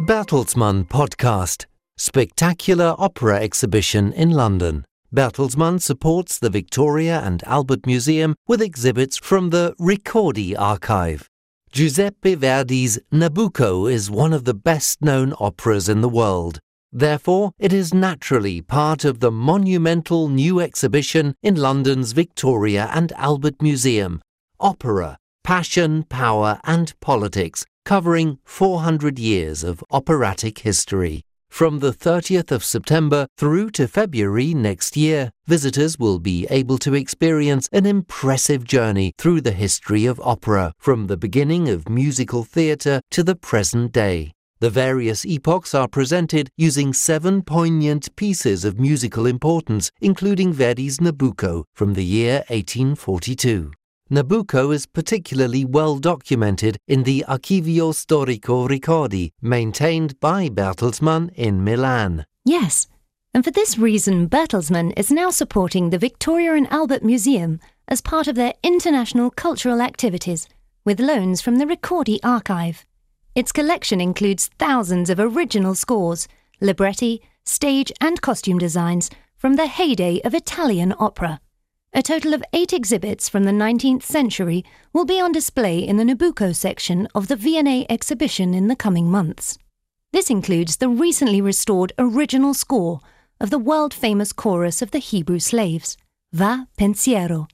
Bertelsmann Podcast Spectacular Opera Exhibition in London. Bertelsmann supports the Victoria and Albert Museum with exhibits from the Ricordi archive. Giuseppe Verdi's Nabucco is one of the best known operas in the world. Therefore, it is naturally part of the monumental new exhibition in London's Victoria and Albert Museum Opera, Passion, Power and Politics, covering 400 years of operatic history. From the 30th of September through to February next year, visitors will be able to experience an impressive journey through the history of opera, from the beginning of musical theatre to the present day. The various epochs are presented using seven poignant pieces of musical importance, including Verdi's Nabucco from the year 1842. Nabucco is particularly well documented in the Archivio Storico Ricordi, maintained by Bertelsmann in Milan. Yes, and for this reason, Bertelsmann is now supporting the Victoria and Albert Museum as part of their international cultural activities with loans from the Ricordi archive. Its collection includes thousands of original scores, libretti, stage, and costume designs from the heyday of Italian opera. A total of eight exhibits from the 19th century will be on display in the Nabucco section of the V&A exhibition in the coming months. This includes the recently restored original score of the world famous chorus of the Hebrew slaves, Va Pensiero,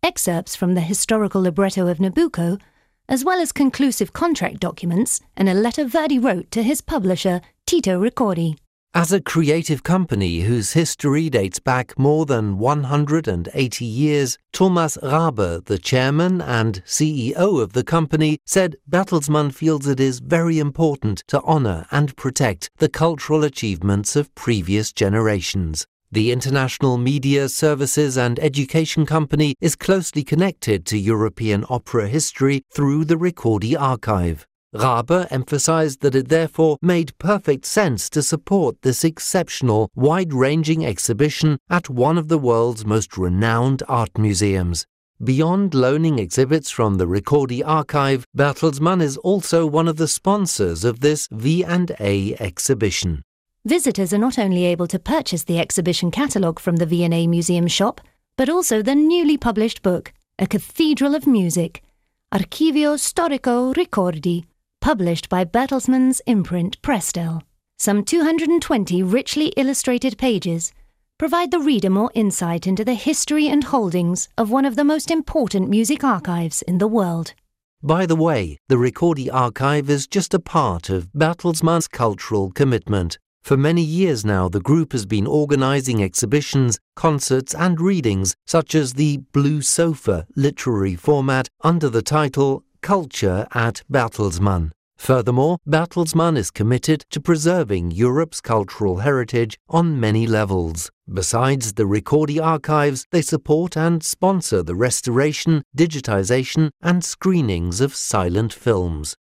excerpts from the historical libretto of Nabucco, as well as conclusive contract documents and a letter Verdi wrote to his publisher, Tito Ricordi. As a creative company whose history dates back more than 180 years, Thomas Rabe, the chairman and CEO of the company, said Bertelsmann feels it is very important to honor and protect the cultural achievements of previous generations. The international media services and education company is closely connected to European opera history through the Ricordi archive. Rabe emphasized that it therefore made perfect sense to support this exceptional, wide ranging exhibition at one of the world's most renowned art museums. Beyond loaning exhibits from the Ricordi archive, Bertelsmann is also one of the sponsors of this V&A exhibition. Visitors are not only able to purchase the exhibition catalogue from the V&A Museum shop, but also the newly published book, A Cathedral of Music, Archivio Storico Ricordi, published by Bertelsmann's imprint Prestel. Some 220 richly illustrated pages provide the reader more insight into the history and holdings of one of the most important music archives in the world. By the way, the Ricordi archive is just a part of Bertelsmann's cultural commitment. For many years now, the group has been organizing exhibitions, concerts, and readings, such as the Blue Sofa literary format under the title Culture at Bertelsmann. Furthermore, Bertelsmann is committed to preserving Europe's cultural heritage on many levels. Besides the Ricordi archives, they support and sponsor the restoration, digitization, and screenings of silent films.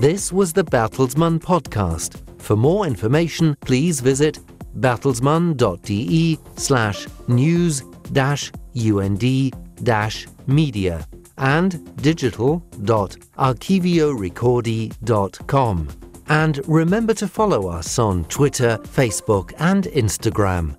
This was the Bertelsmann podcast. For more information, please visit bertelsmann.de slash news dash und dash media and digital.archivioricordi.com. And remember to follow us on Twitter, Facebook, and Instagram.